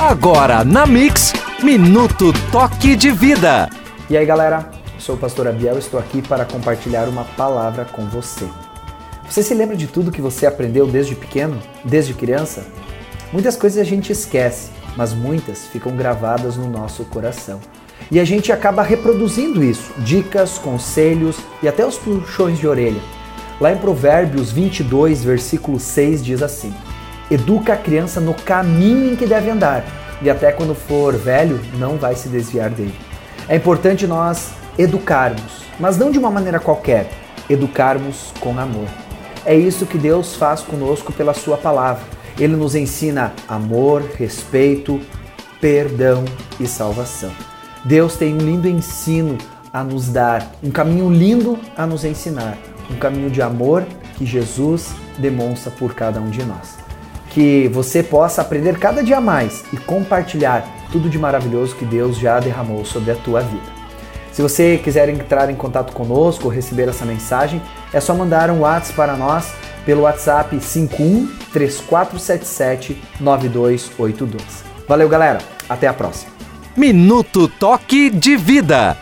Agora na Mix, Minuto Toque de Vida. E aí galera, sou o pastor Abiel e estou aqui para compartilhar uma palavra com você. Você se lembra de tudo que você aprendeu desde pequeno, desde criança? Muitas coisas a gente esquece, mas muitas ficam gravadas no nosso coração. E a gente acaba reproduzindo isso, dicas, conselhos e até os puxões de orelha. Lá em Provérbios 22, versículo 6 diz assim: Educa a criança no caminho em que deve andar, e até quando for velho, não vai se desviar dele. É importante nós educarmos, mas não de uma maneira qualquer, educarmos com amor. É isso que Deus faz conosco pela Sua palavra. Ele nos ensina amor, respeito, perdão e salvação. Deus tem um lindo ensino a nos dar, um caminho lindo a nos ensinar, um caminho de amor que Jesus demonstra por cada um de nós que você possa aprender cada dia mais e compartilhar tudo de maravilhoso que Deus já derramou sobre a tua vida. Se você quiser entrar em contato conosco ou receber essa mensagem, é só mandar um WhatsApp para nós pelo WhatsApp 51 3477 9282. Valeu, galera. Até a próxima. Minuto Toque de Vida.